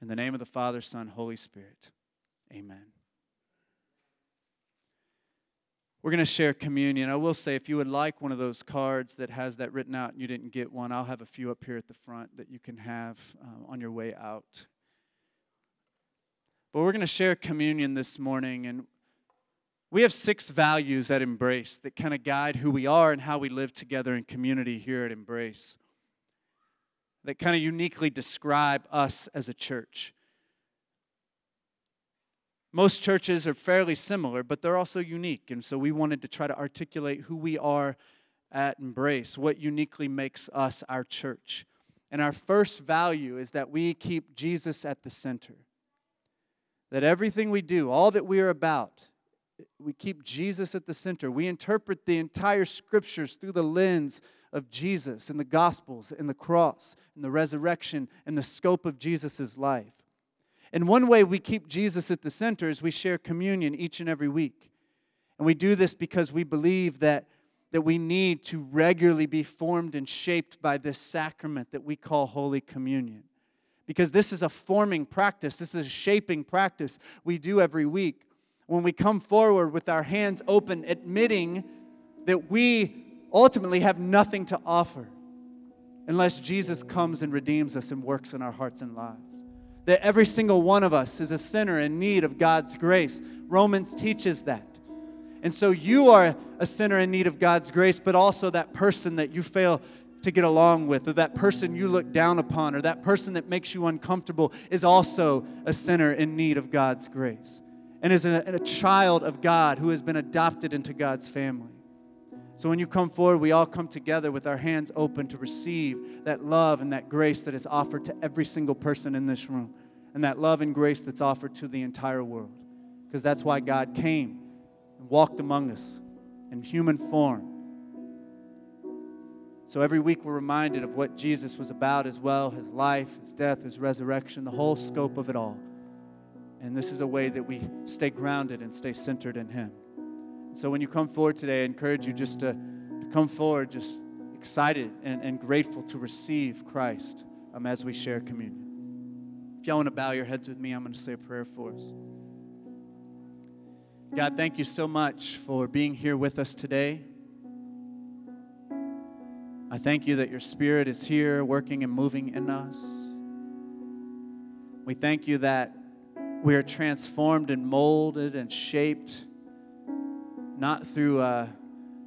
In the name of the Father, Son, Holy Spirit, amen. We're going to share communion. I will say, if you would like one of those cards that has that written out and you didn't get one, I'll have a few up here at the front that you can have uh, on your way out. But we're going to share communion this morning, and we have six values at Embrace that kind of guide who we are and how we live together in community here at Embrace, that kind of uniquely describe us as a church. Most churches are fairly similar, but they're also unique. And so we wanted to try to articulate who we are at Embrace, what uniquely makes us our church. And our first value is that we keep Jesus at the center. That everything we do, all that we are about, we keep Jesus at the center. We interpret the entire scriptures through the lens of Jesus and the Gospels and the cross and the resurrection and the scope of Jesus' life. And one way we keep Jesus at the center is we share communion each and every week. And we do this because we believe that, that we need to regularly be formed and shaped by this sacrament that we call Holy Communion. Because this is a forming practice, this is a shaping practice we do every week. When we come forward with our hands open, admitting that we ultimately have nothing to offer unless Jesus comes and redeems us and works in our hearts and lives that every single one of us is a sinner in need of God's grace. Romans teaches that. And so you are a sinner in need of God's grace, but also that person that you fail to get along with, or that person you look down upon, or that person that makes you uncomfortable is also a sinner in need of God's grace and is a, a child of God who has been adopted into God's family. So when you come forward, we all come together with our hands open to receive that love and that grace that is offered to every single person in this room, and that love and grace that's offered to the entire world. Because that's why God came and walked among us in human form. So every week we're reminded of what Jesus was about as well his life, his death, his resurrection, the whole scope of it all. And this is a way that we stay grounded and stay centered in him. So when you come forward today, I encourage you just to, to come forward, just excited and, and grateful to receive Christ um, as we share communion. If y'all want to bow your heads with me, I'm going to say a prayer for us. God, thank you so much for being here with us today. I thank you that your Spirit is here working and moving in us. We thank you that we are transformed and molded and shaped not through uh,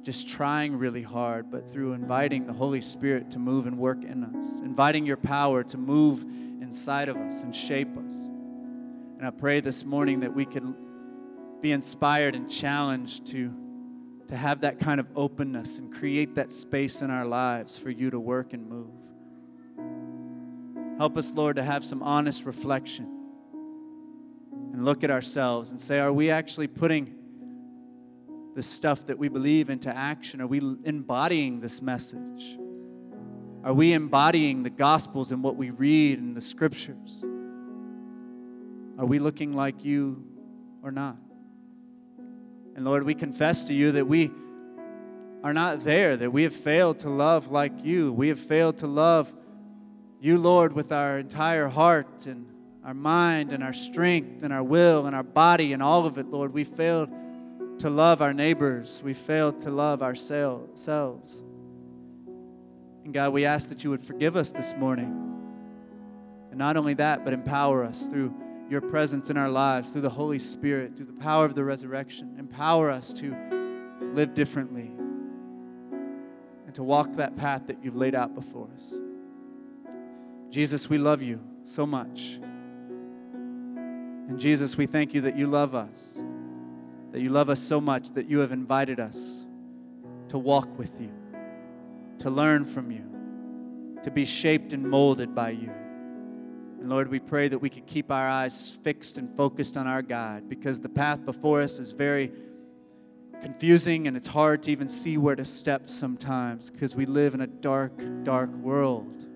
just trying really hard, but through inviting the Holy Spirit to move and work in us, inviting your power to move inside of us and shape us. And I pray this morning that we could be inspired and challenged to, to have that kind of openness and create that space in our lives for you to work and move. Help us, Lord, to have some honest reflection and look at ourselves and say, are we actually putting the stuff that we believe into action? Are we embodying this message? Are we embodying the Gospels and what we read in the Scriptures? Are we looking like you or not? And Lord, we confess to you that we are not there, that we have failed to love like you. We have failed to love you, Lord, with our entire heart and our mind and our strength and our will and our body and all of it, Lord. We failed to love our neighbors. We failed to love ourselves. And God, we ask that you would forgive us this morning. And not only that, but empower us through your presence in our lives, through the Holy Spirit, through the power of the resurrection. Empower us to live differently and to walk that path that you've laid out before us. Jesus, we love you so much. And Jesus, we thank you that you love us, that you love us so much that you have invited us to walk with you, to learn from you, to be shaped and molded by you. And Lord, we pray that we could keep our eyes fixed and focused on our God because the path before us is very confusing and it's hard to even see where to step sometimes because we live in a dark, dark world.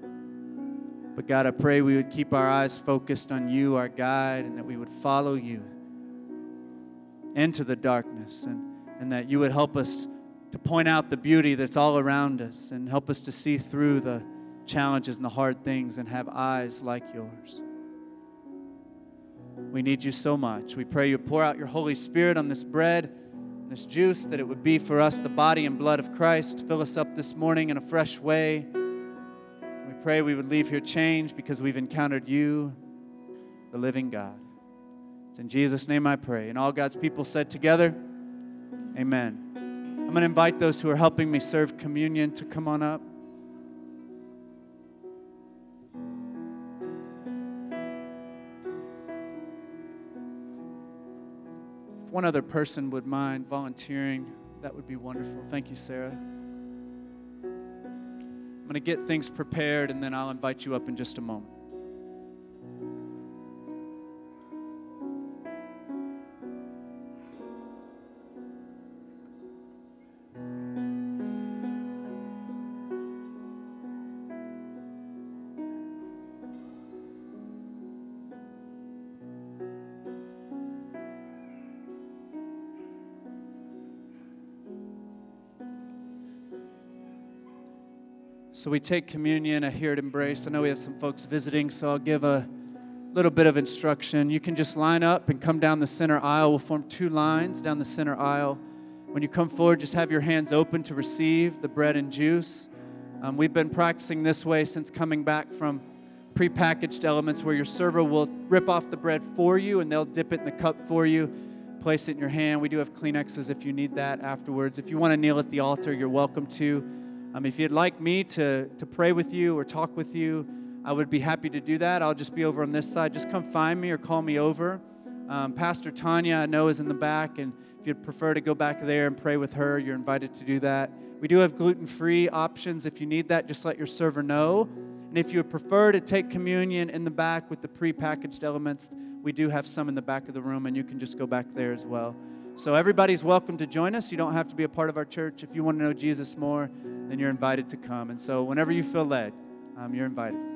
But God, I pray we would keep our eyes focused on you, our guide, and that we would follow you into the darkness and, and that you would help us to point out the beauty that's all around us and help us to see through the challenges and the hard things and have eyes like yours. We need you so much. We pray you pour out your Holy Spirit on this bread, this juice, that it would be for us the body and blood of Christ. Fill us up this morning in a fresh way. We pray we would leave here changed because we've encountered you, the living God. It's in Jesus' name I pray. And all God's people said together, Amen. I'm going to invite those who are helping me serve communion to come on up. If one other person would mind volunteering, that would be wonderful. Thank you, Sarah. I'm going to get things prepared and then I'll invite you up in just a moment. So we take communion here at Embrace. I know we have some folks visiting, so I'll give a little bit of instruction. You can just line up and come down the center aisle. We'll form two lines down the center aisle. When you come forward, just have your hands open to receive the bread and juice. Um, we've been practicing this way since coming back from prepackaged elements where your server will rip off the bread for you and they'll dip it in the cup for you, place it in your hand. We do have Kleenexes if you need that afterwards. If you want to kneel at the altar, you're welcome to. Um, if you'd like me to, to pray with you or talk with you, I would be happy to do that. I'll just be over on this side. Just come find me or call me over. Um, Pastor Tanya, I know, is in the back, and if you'd prefer to go back there and pray with her, you're invited to do that. We do have gluten free options. If you need that, just let your server know. And if you would prefer to take communion in the back with the pre-packaged elements, we do have some in the back of the room, and you can just go back there as well. So everybody's welcome to join us. You don't have to be a part of our church. If you want to know Jesus more, then you're invited to come. And so whenever you feel led, um, you're invited.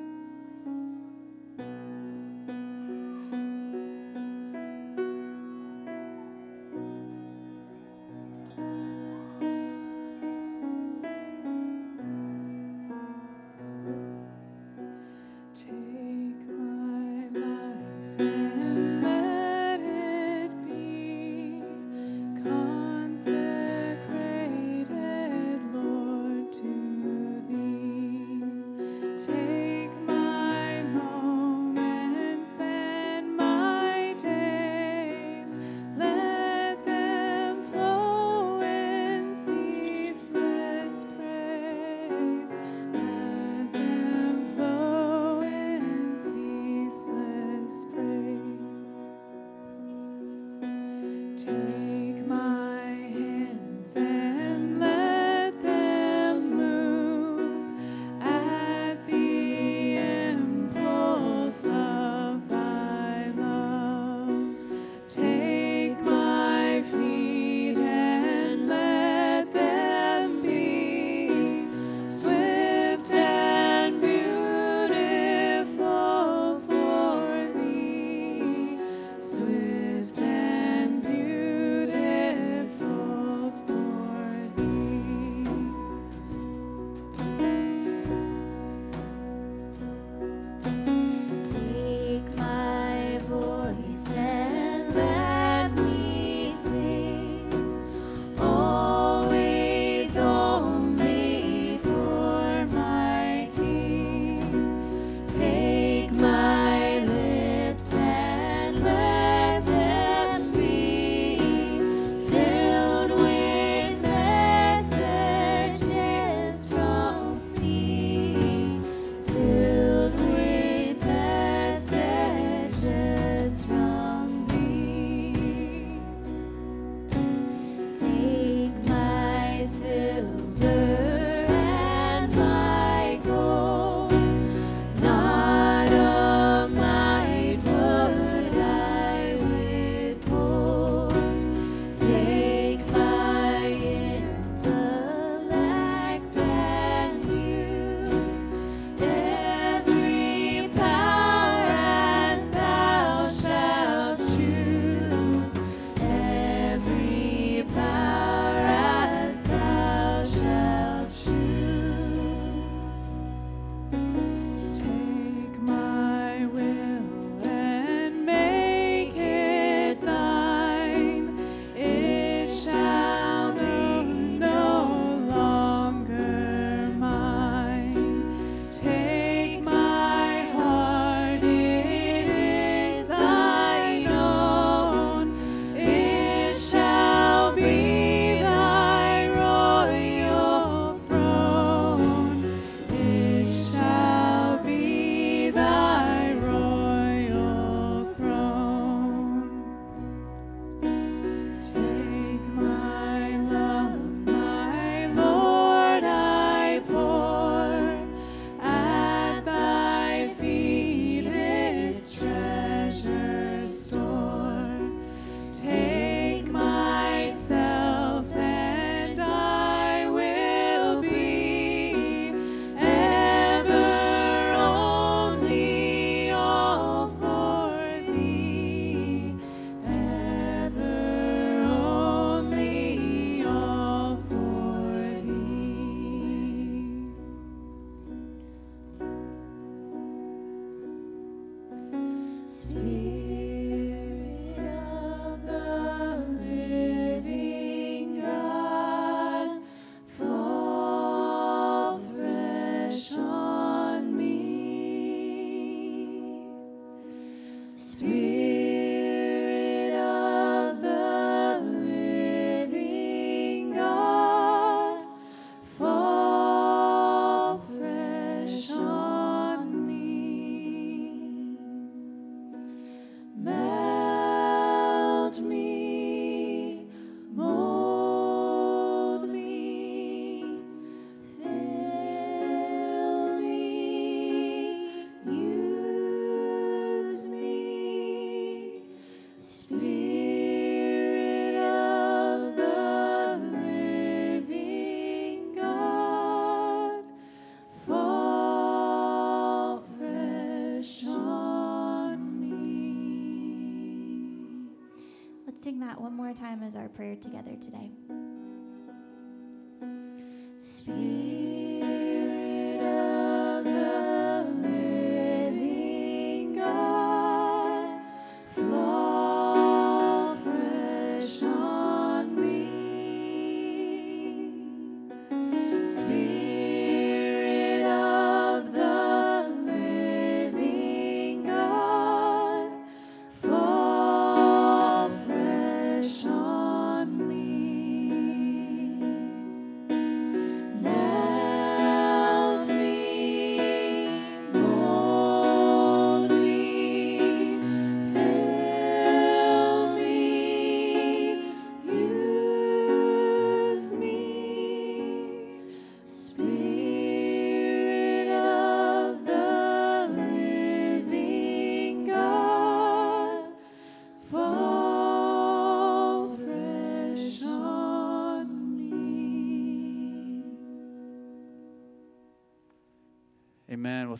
Our prayer together today.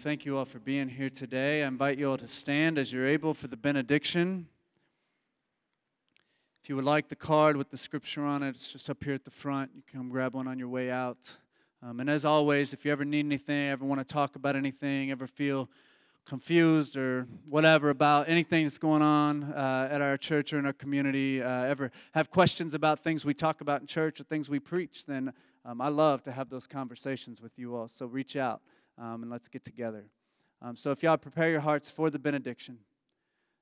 Thank you all for being here today. I invite you all to stand as you're able for the benediction. If you would like the card with the scripture on it, it's just up here at the front. You can come grab one on your way out. Um, and as always, if you ever need anything, ever want to talk about anything, ever feel confused or whatever about anything that's going on uh, at our church or in our community, uh, ever have questions about things we talk about in church or things we preach, then um, I love to have those conversations with you all. So reach out um, and let's get together. Um, so if y'all prepare your hearts for the benediction,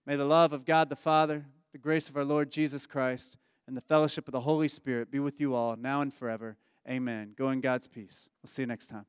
may the love of God the Father, the grace of our Lord Jesus Christ, and the fellowship of the Holy Spirit be with you all now and forever. Amen. Go in God's peace. We'll see you next time.